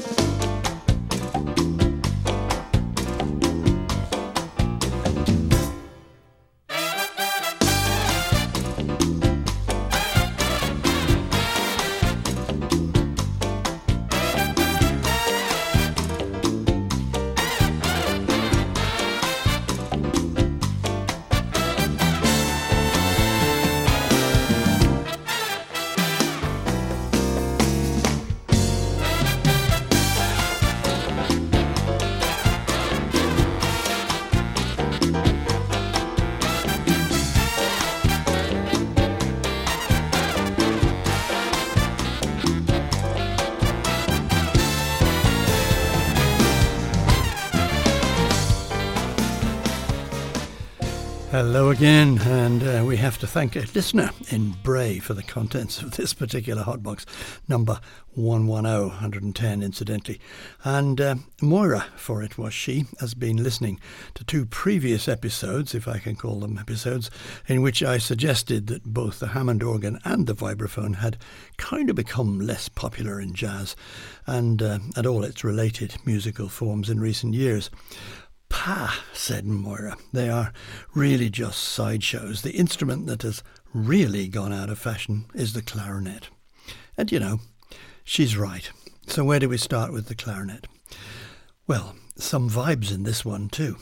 Bye. Hello again, and uh, we have to thank a listener in Bray for the contents of this particular hotbox, number 110, 110 incidentally. And uh, Moira, for it was she, has been listening to two previous episodes, if I can call them episodes, in which I suggested that both the Hammond organ and the vibraphone had kind of become less popular in jazz and, uh, and all its related musical forms in recent years. Pah, said Moira. They are really just sideshows. The instrument that has really gone out of fashion is the clarinet. And you know, she's right. So where do we start with the clarinet? Well, some vibes in this one too.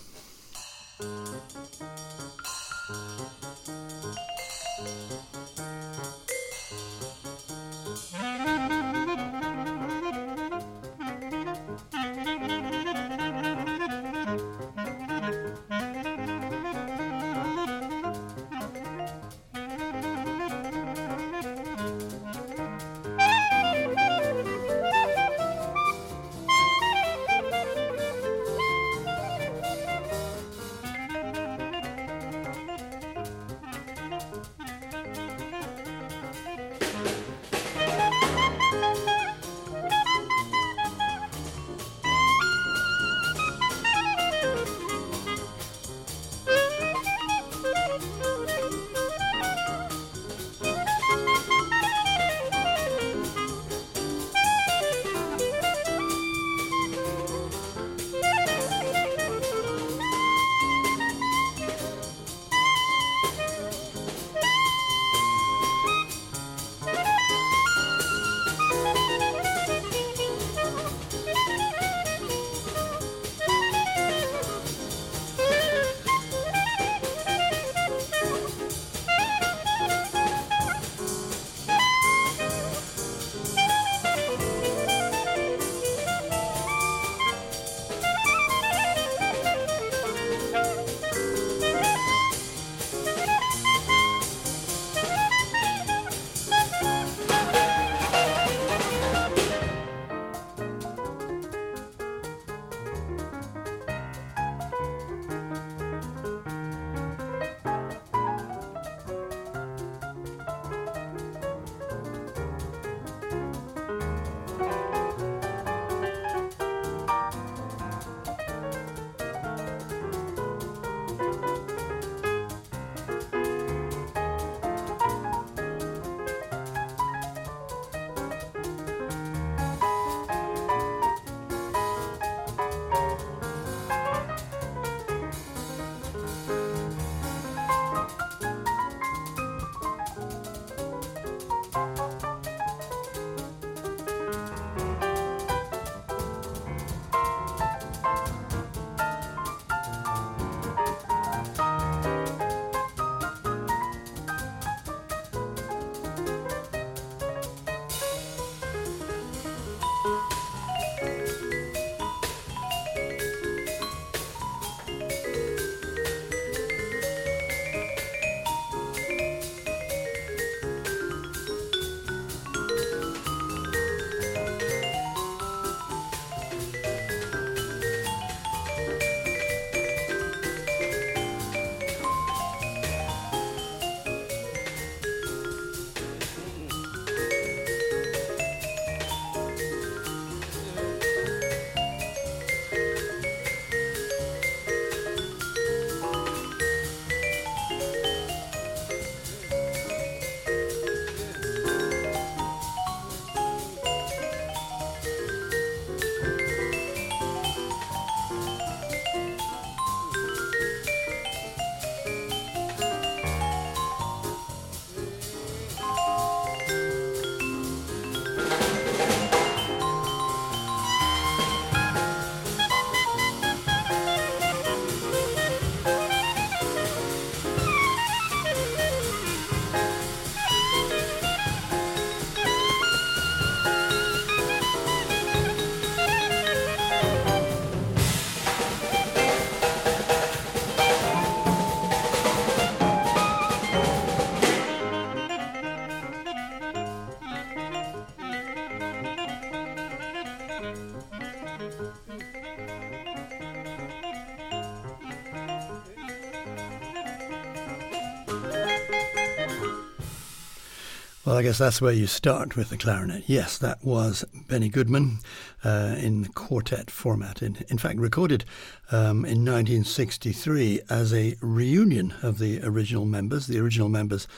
Well, I guess that's where you start with the clarinet. Yes, that was Benny Goodman uh, in quartet format. In, in fact, recorded um, in 1963 as a reunion of the original members. The original members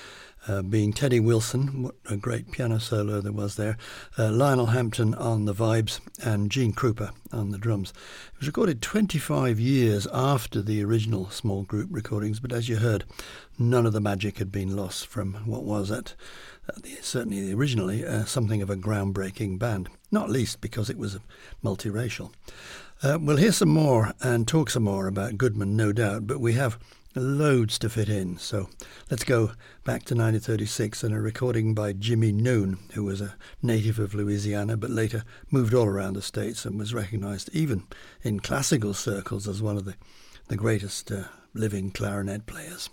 uh, being Teddy Wilson, what a great piano solo there was there, uh, Lionel Hampton on the vibes, and Gene Krupa on the drums. It was recorded 25 years after the original small group recordings, but as you heard, none of the magic had been lost from what was at certainly originally uh, something of a groundbreaking band, not least because it was multiracial. Uh, we'll hear some more and talk some more about Goodman, no doubt, but we have loads to fit in. So let's go back to 1936 and a recording by Jimmie Noone, who was a native of Louisiana but later moved all around the States and was recognized even in classical circles as one of the, the greatest uh, living clarinet players.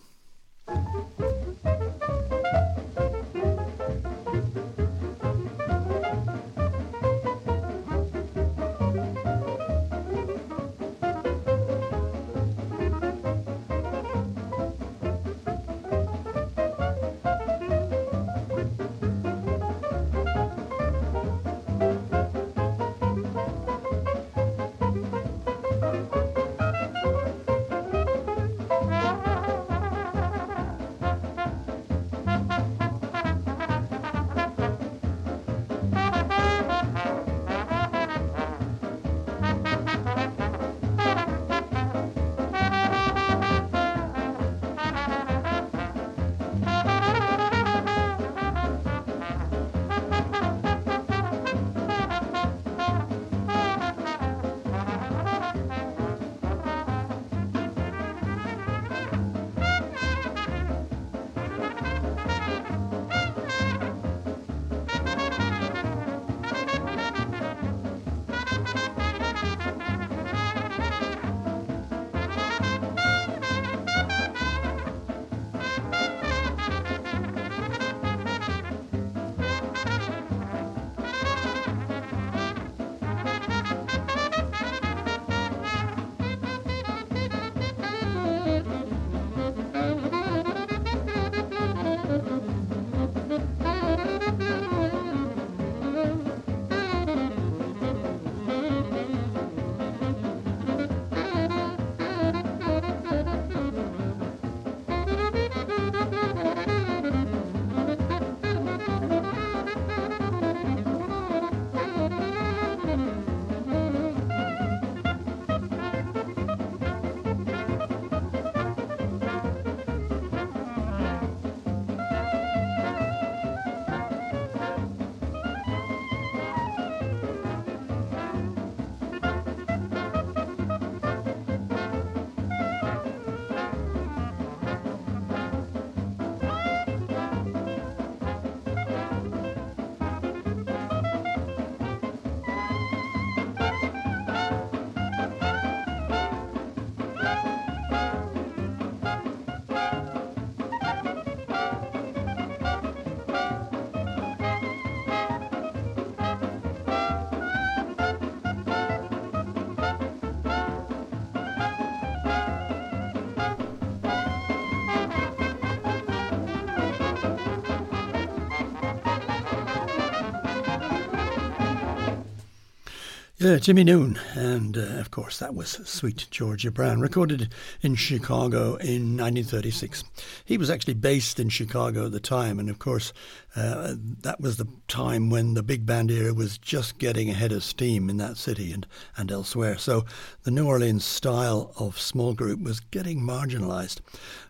Yeah, Jimmie Noone, and uh, of course that was Sweet Georgia Brown, recorded in Chicago in 1936. He was actually based in Chicago at the time, and of course uh, that was the time when the big band era was just getting ahead of steam in that city and, and elsewhere. So the New Orleans style of small group was getting marginalized.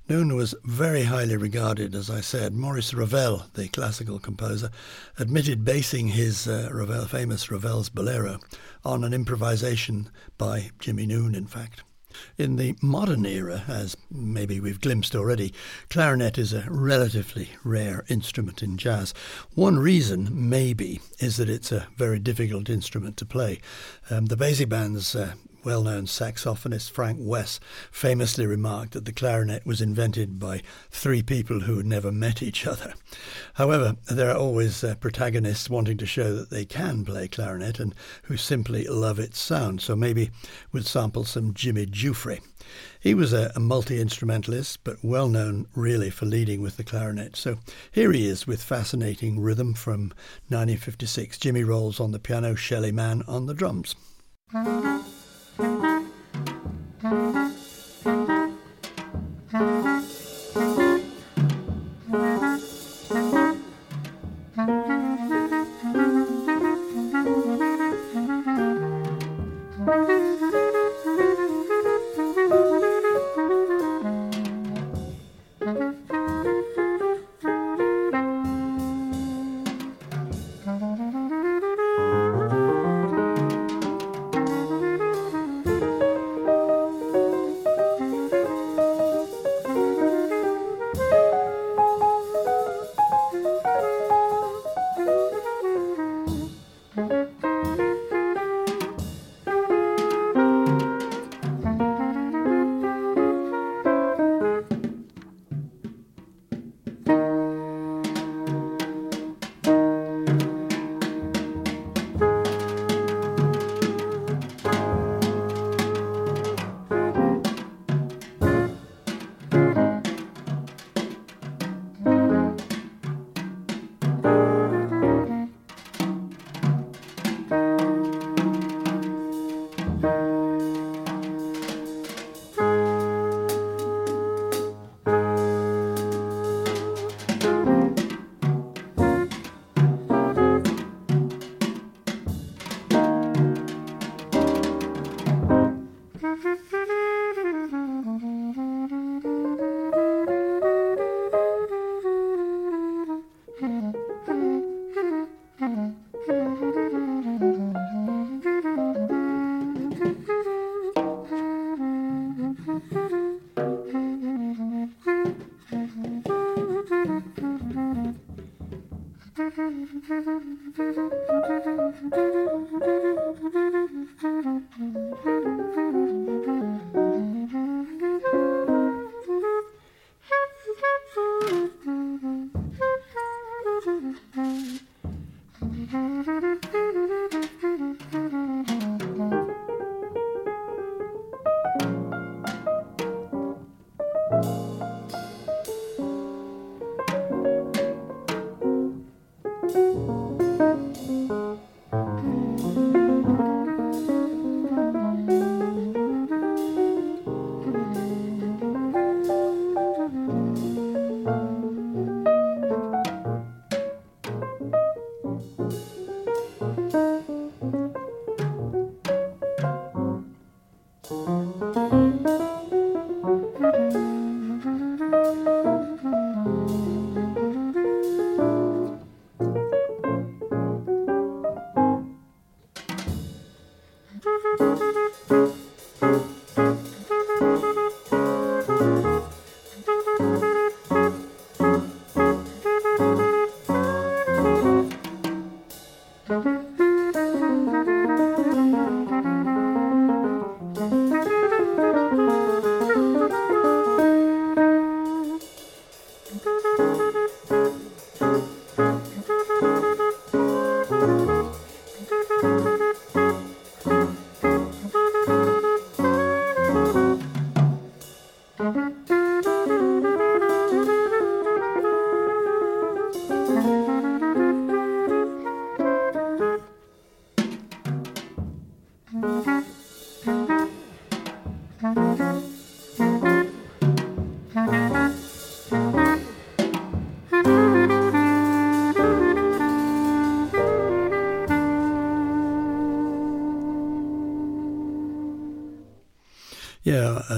Noone was very highly regarded, as I said. Maurice Ravel, the classical composer, admitted basing his uh, Ravel, famous Ravel's Bolero on an improvisation by Jimmie Noone, in fact. In the modern era, as maybe we've glimpsed already, clarinet is a relatively rare instrument in jazz. One reason, maybe, is that it's a very difficult instrument to play. Um, the Basie bands uh, well known saxophonist Frank Wess famously remarked that the clarinet was invented by three people who had never met each other. However, there are always uh, protagonists wanting to show that they can play clarinet and who simply love its sound, so maybe we'll sample some Jimmy Giuffre. He was a, a multi instrumentalist, but well known really for leading with the clarinet. So here he is with fascinating rhythm from 1956. Jimmy Rowles on the piano, Shelly Manne on the drums. Bye.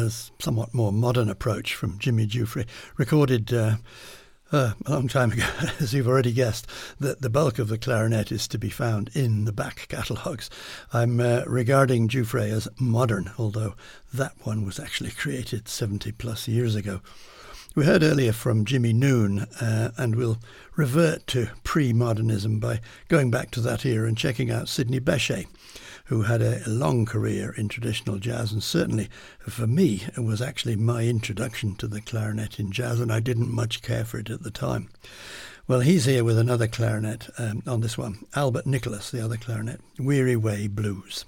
A somewhat more modern approach from Jimmy Giuffre, recorded uh, uh, a long time ago, as you've already guessed, that the bulk of the clarinet is to be found in the back catalogues. I'm uh, regarding Giuffre as modern, although that one was actually created 70 plus years ago. We heard earlier from Jimmie Noone, uh, and we'll revert to pre modernism by going back to that era and checking out Sidney Bechet who had a long career in traditional jazz, and certainly for me, it was actually my introduction to the clarinet in jazz, and I didn't much care for it at the time. Well, he's here with another clarinet um, on this one, Albert Nicholas, the other clarinet, Weary Way Blues.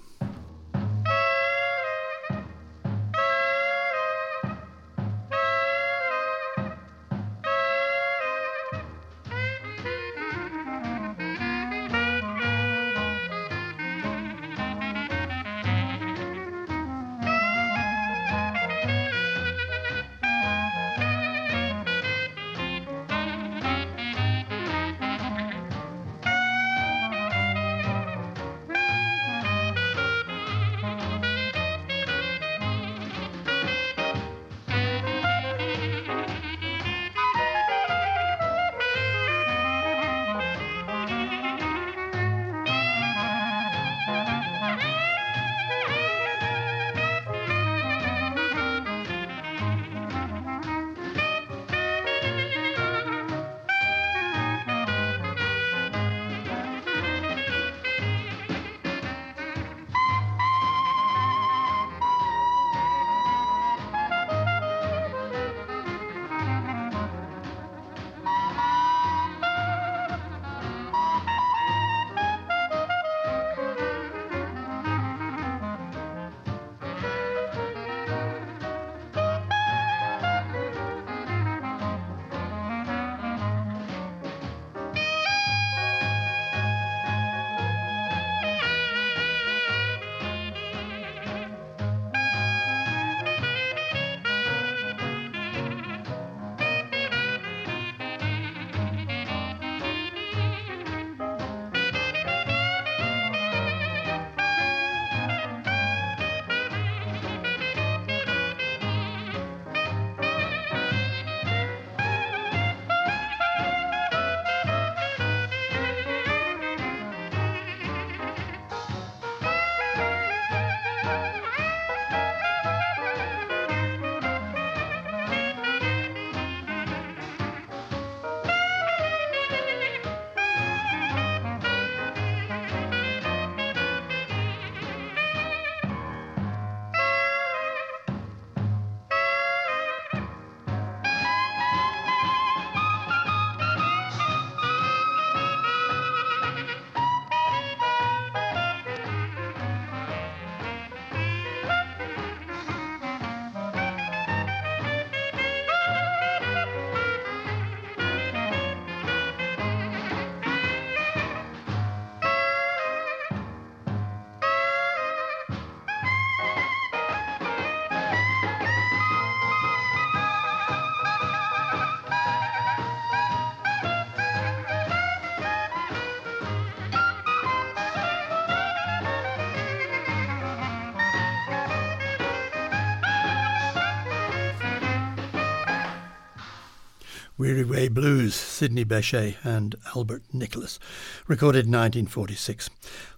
Weary Way Blues, Sidney Bechet and Albert Nicholas, recorded in 1946.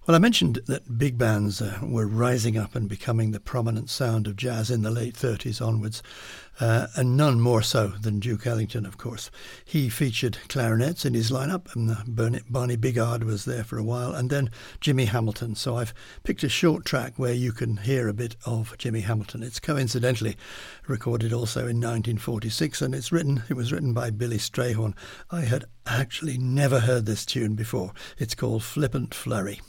Well, I mentioned that big bands uh, were rising up and becoming the prominent sound of jazz in the late 30s onwards, uh, and none more so than Duke Ellington, of course. He featured clarinets in his lineup, and uh, Barney Bigard was there for a while, and then Jimmy Hamilton. So I've picked a short track where you can hear a bit of Jimmy Hamilton. It's coincidentally recorded also in 1946, and it's written. It was written by Billy Strayhorn. I had actually never heard this tune before. It's called Flippant Flurry.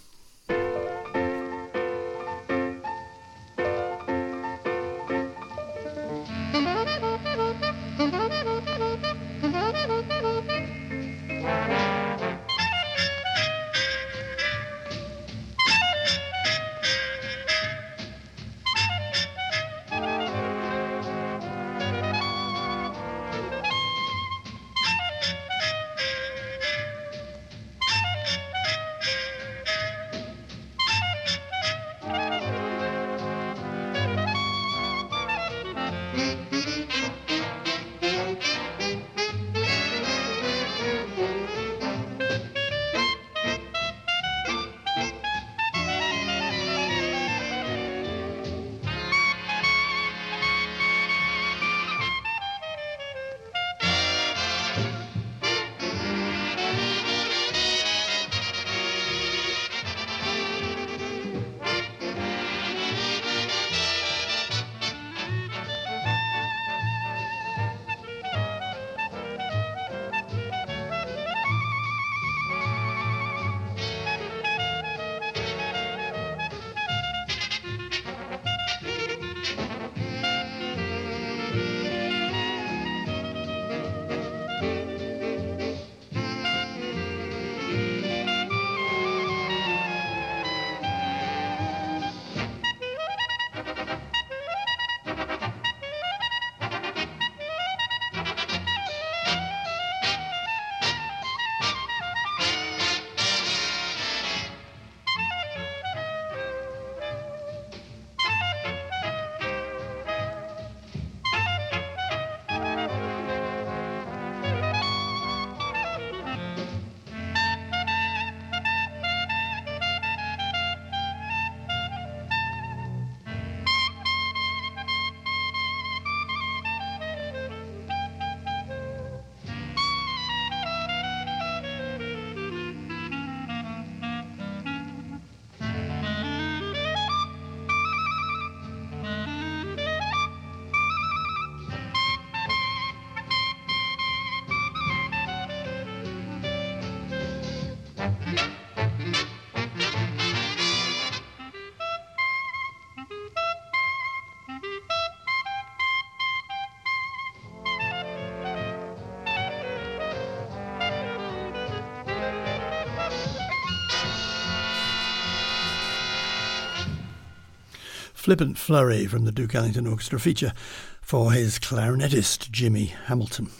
Flippant Flurry from the Duke Ellington Orchestra feature for his clarinetist Jimmy Hamilton.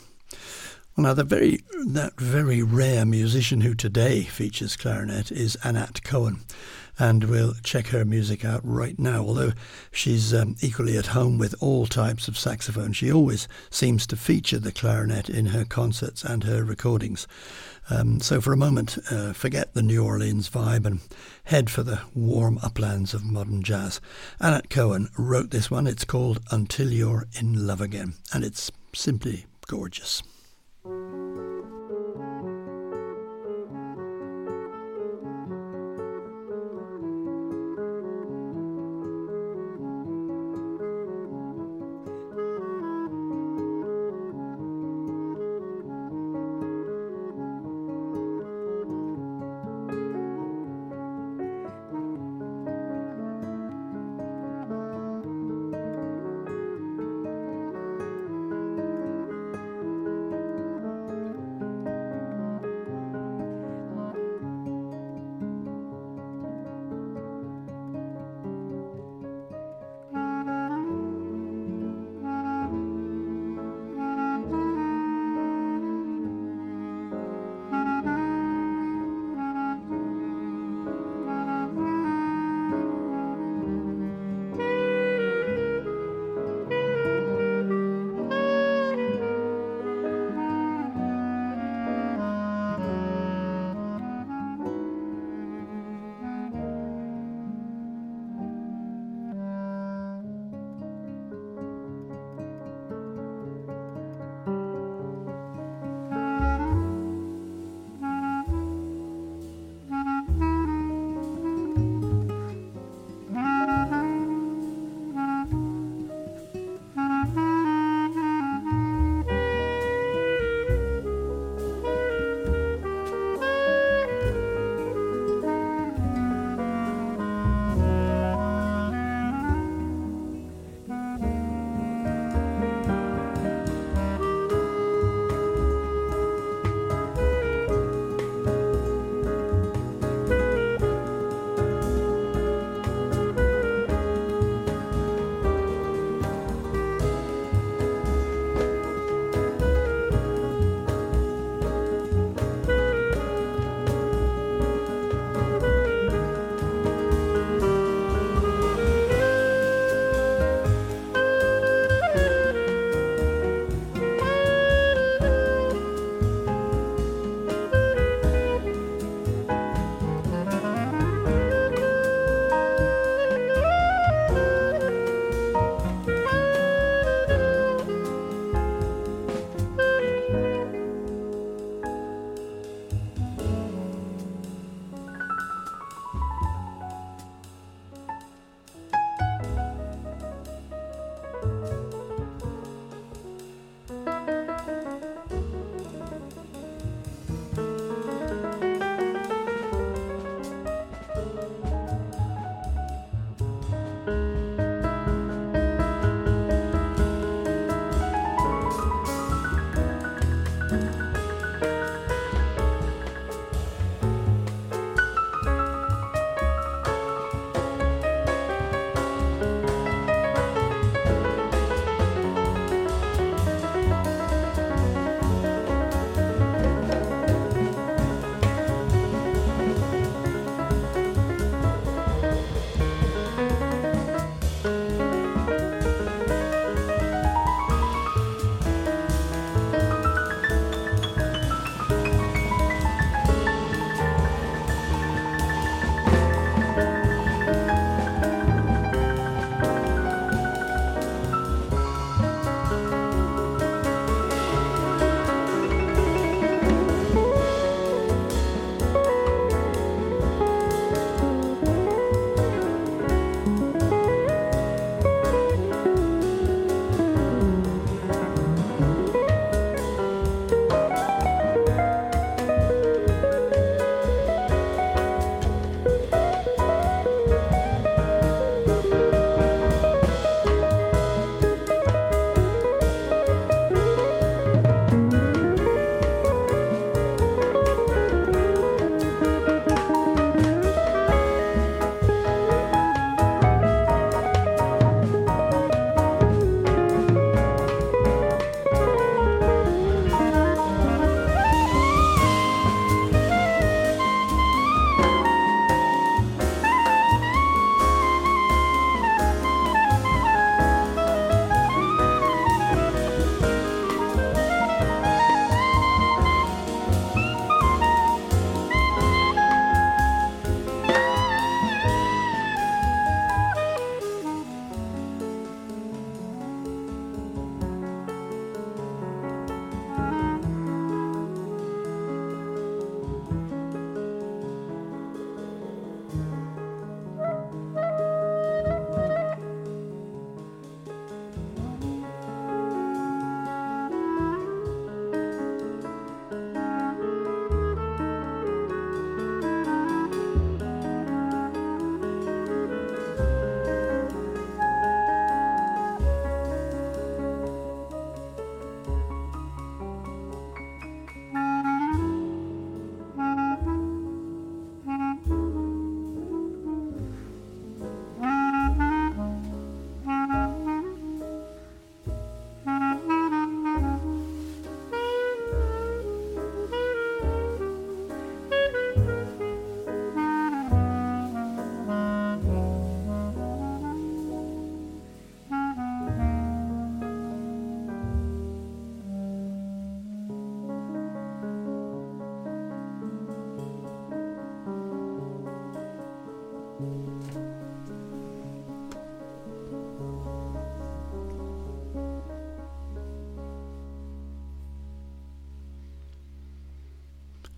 Well, now, the very, that very rare musician who today features clarinet is Anat Cohen and we'll check her music out right now. Although she's um, equally at home with all types of saxophone, she always seems to feature the clarinet in her concerts and her recordings. Um, so for a moment, uh, forget the New Orleans vibe and head for the warm uplands of modern jazz. Anat Cohen wrote this one. It's called Until You're in Love Again, and it's simply gorgeous.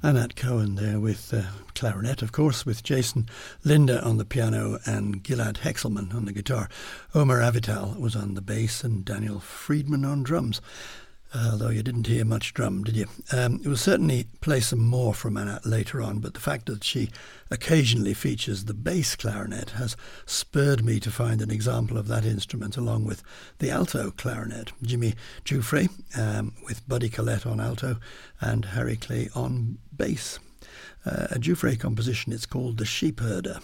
Anat Cohen there with uh, clarinet, of course, with Jason Lindner on the piano and Gilad Hekselman on the guitar. Omer Avital was on the bass and Daniel Friedman on drums although you didn't hear much drum, did you? Um, it will certainly play some more from Anat later on, but the fact that she occasionally features the bass clarinet has spurred me to find an example of that instrument along with the alto clarinet. Jimmy Giuffre um, with Buddy Collette on alto and Harry Klee on bass. Uh, a Giuffre composition, it's called The Sheepherder.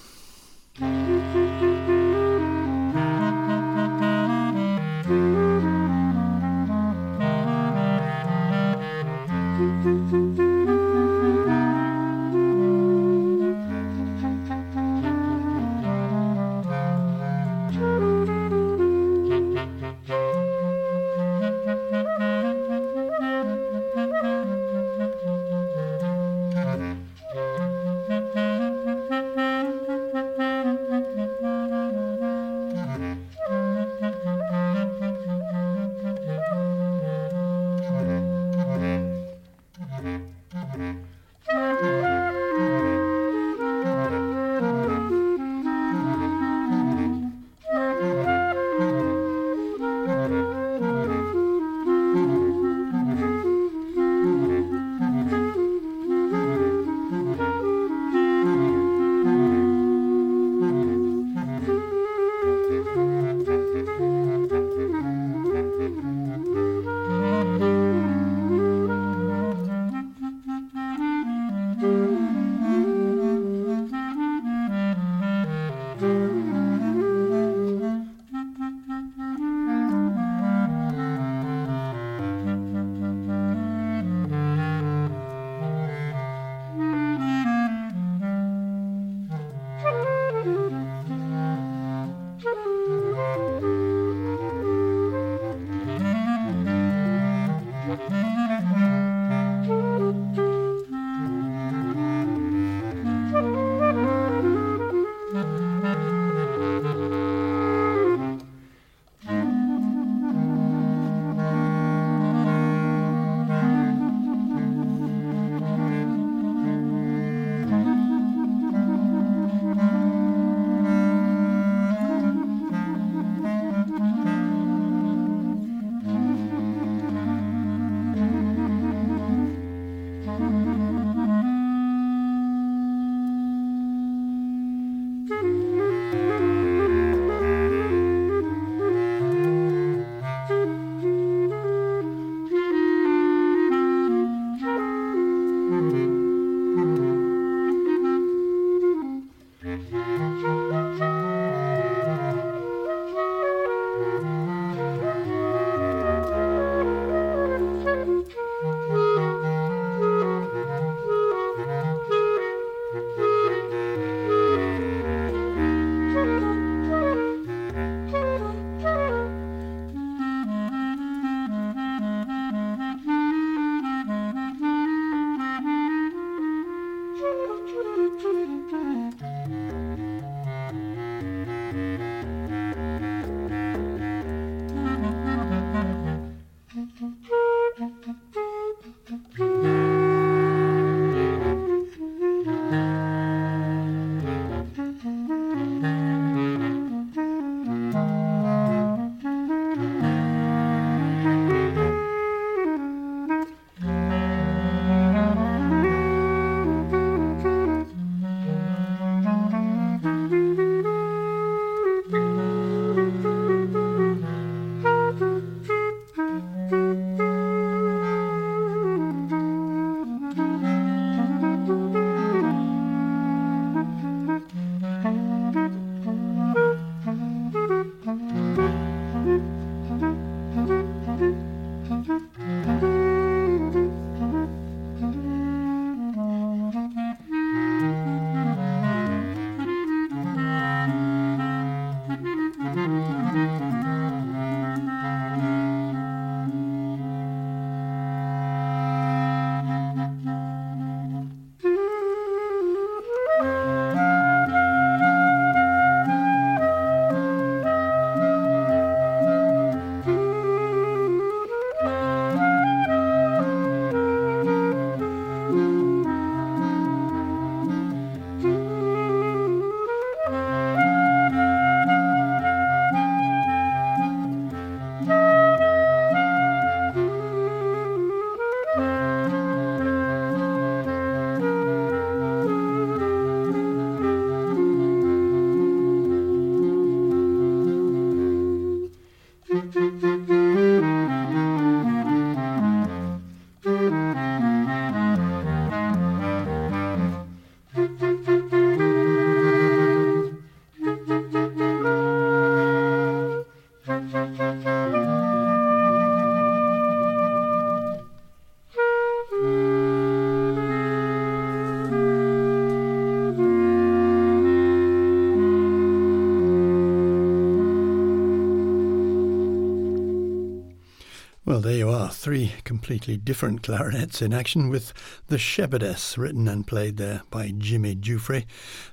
Are. Three completely different clarinets in action with The Shepherdess, written and played there by Jimmy Giuffre.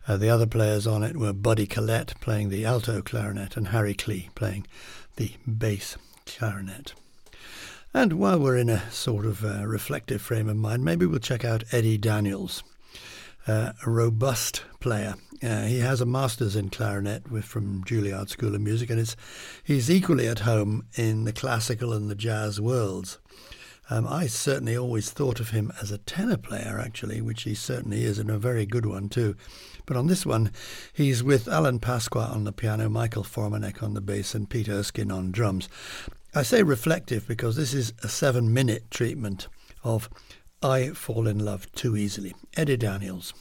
Uh, the other players on it were Buddy Collette playing the alto clarinet and Harry Klee playing the bass clarinet. And while we're in a sort of uh, reflective frame of mind, maybe we'll check out Eddie Daniels, uh, a robust player uh, he has a master's in clarinet with, from Juilliard School of Music, and he's equally at home in the classical and the jazz worlds. Um, I certainly always thought of him as a tenor player, actually, which he certainly is, and a very good one too. But on this one, he's with Alan Pasqua on the piano, Michael Formanek on the bass, and Pete Erskine on drums. I say reflective because this is a seven minute treatment of I Fall in Love Too Easily. Eddie Daniels.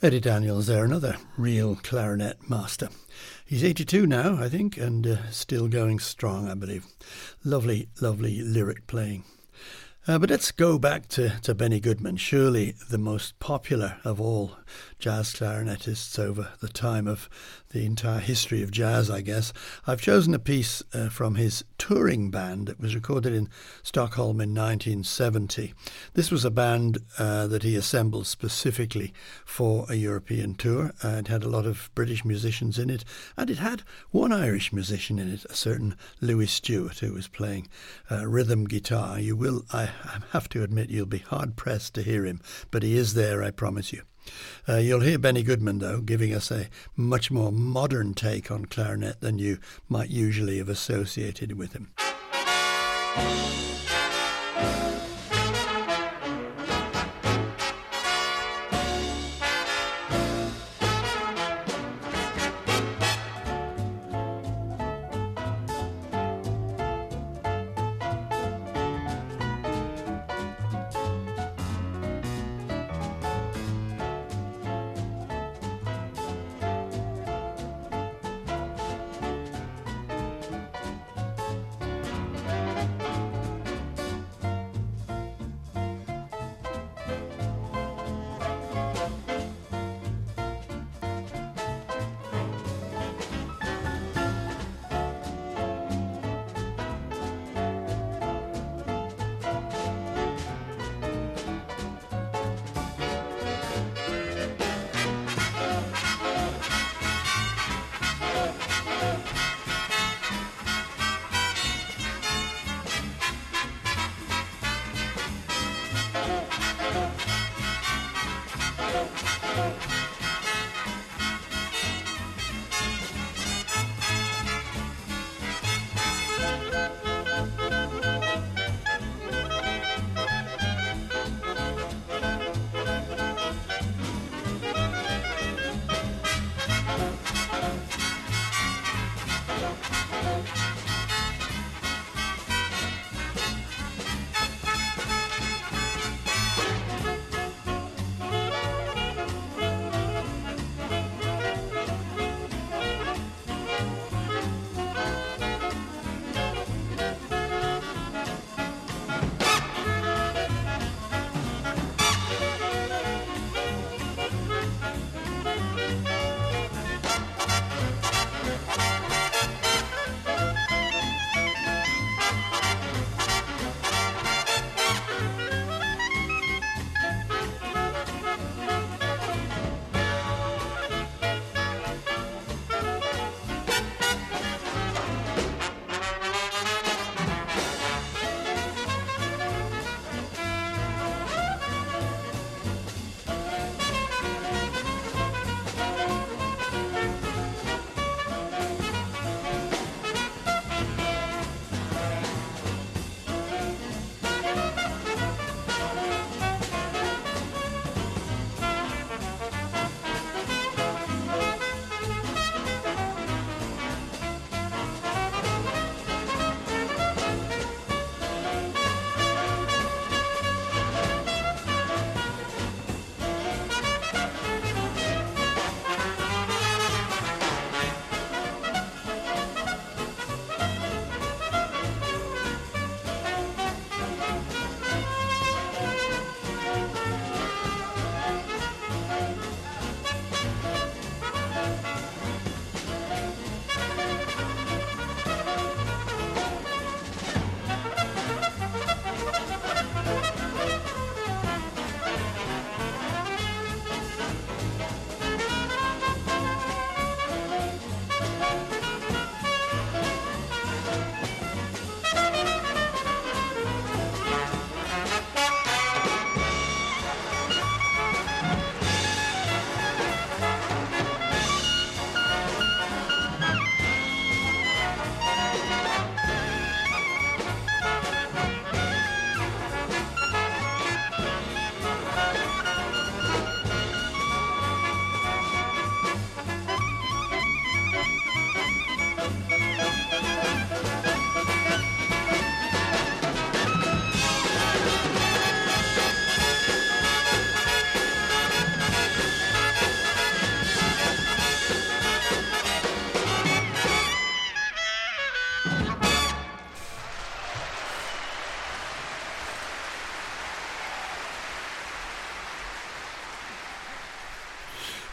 Eddie Daniels there, another real clarinet master. He's 82 now, I think, and uh, still going strong, I believe. Lovely, lovely lyric playing. Uh, but let's go back to, to Benny Goodman, surely the most popular of all jazz clarinetists over the time of the entire history of jazz, I guess. I've chosen a piece uh, from his touring band that was recorded in Stockholm in 1970. This was a band uh, that he assembled specifically for a European tour. Uh, it had a lot of British musicians in it, and it had one Irish musician in it, a certain Louis Stewart, who was playing uh, rhythm guitar. You will, I, I have to admit, you'll be hard pressed to hear him, but he is there, I promise you. Uh, you'll hear Benny Goodman, though, giving us a much more modern take on clarinet than you might usually have associated with him.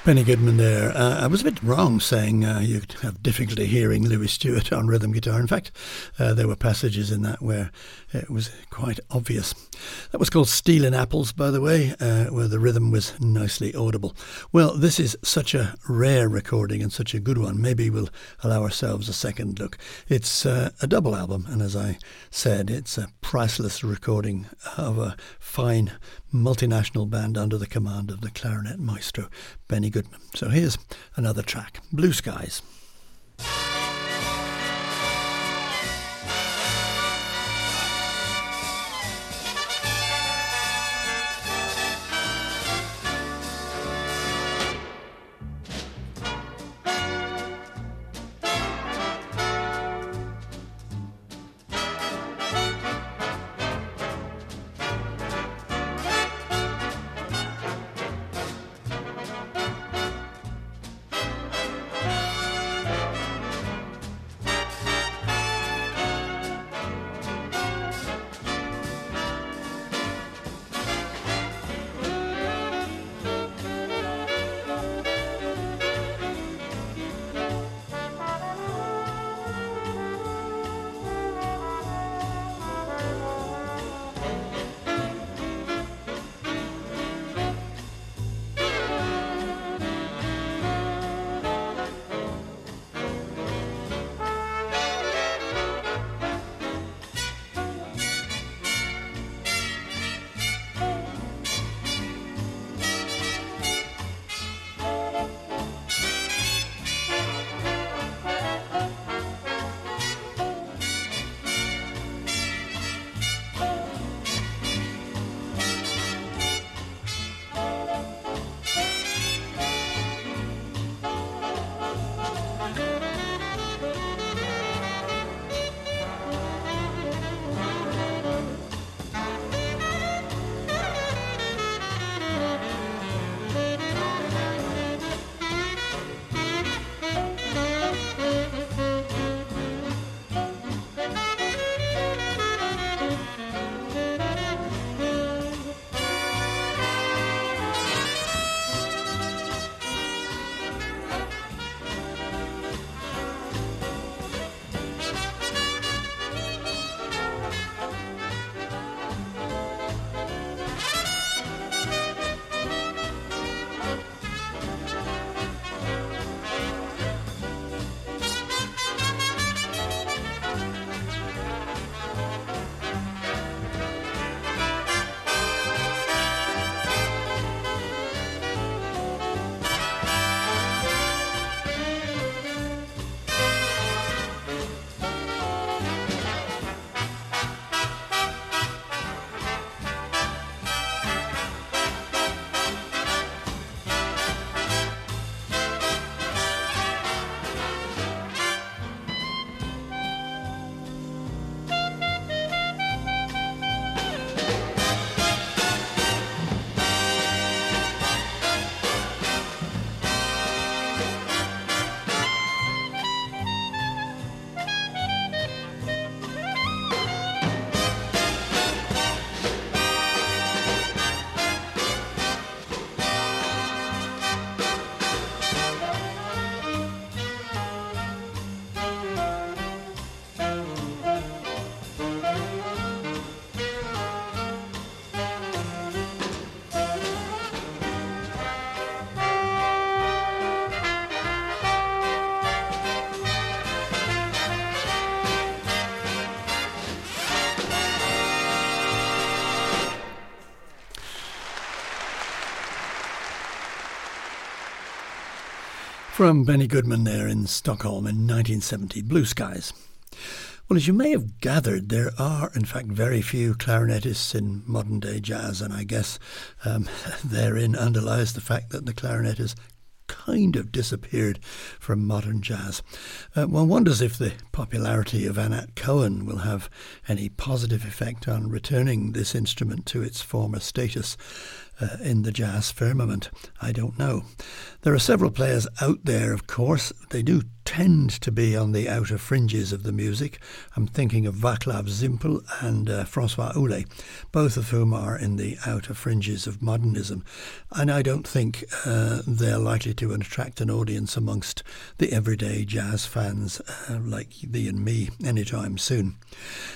Benny Goodman there. Uh, I was a bit wrong saying uh, you'd have difficulty hearing Louis Stewart on rhythm guitar. In fact, uh, there were passages in that where it was quite obvious. That was called Stealing Apples, by the way, uh, where the rhythm was nicely audible. Well, this is such a rare recording and such a good one. Maybe we'll allow ourselves a second look. It's uh, a double album, and as I said, it's a priceless recording of a fine multinational band under the command of the clarinet maestro Benny Goodman. So here's another track Blue Skies. From Benny Goodman there in Stockholm in 1970, Blue Skies. Well, as you may have gathered, there are, in fact, very few clarinetists in modern day jazz, and I guess um, therein underlies the fact that the clarinet has kind of disappeared from modern jazz. Uh, one wonders if the popularity of Anat Cohen will have any positive effect on returning this instrument to its former status uh, in the jazz firmament. I don't know. There are several players out there, of course. They do tend to be on the outer fringes of the music. I'm thinking of Vaclav Zimpel and uh, Francois Houlé, both of whom are in the outer fringes of modernism. And I don't think uh, they're likely to attract an audience amongst the everyday jazz fans uh, like thee and me anytime soon.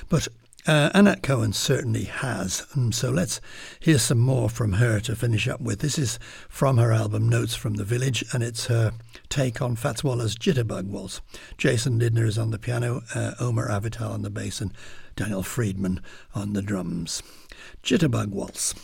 But uh, Anat Cohen certainly has. And so let's hear some more from her to finish up with. This is from her album Notes from the Village, and it's her take on Fats Waller's Jitterbug Waltz. Jason Lindner is on the piano, uh, Omer Avital on the bass, and Daniel Freedman on the drums. Jitterbug Waltz.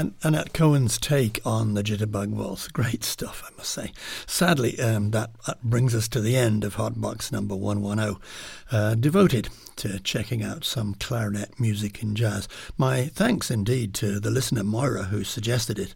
And Anat Cohen's take on the Jitterbug Waltz, great stuff, I must say. Sadly, um, that, that, brings us to the end of Hotbox number 110, uh, devoted to checking out some clarinet music in jazz. My thanks indeed to the listener Moira who suggested it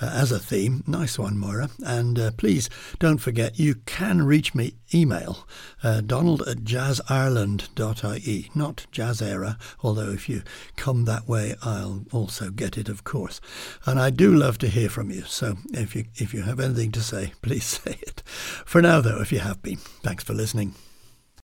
uh, as a theme. Nice one, Moira. And uh, please don't forget you can reach me email uh, donald at jazzireland.ie, not jazzera, although if you come that way, I'll also get it, of course. And I do love to hear from you, so if you, if you have anything to say, please say it. For now, though, if you have been, thanks for listening.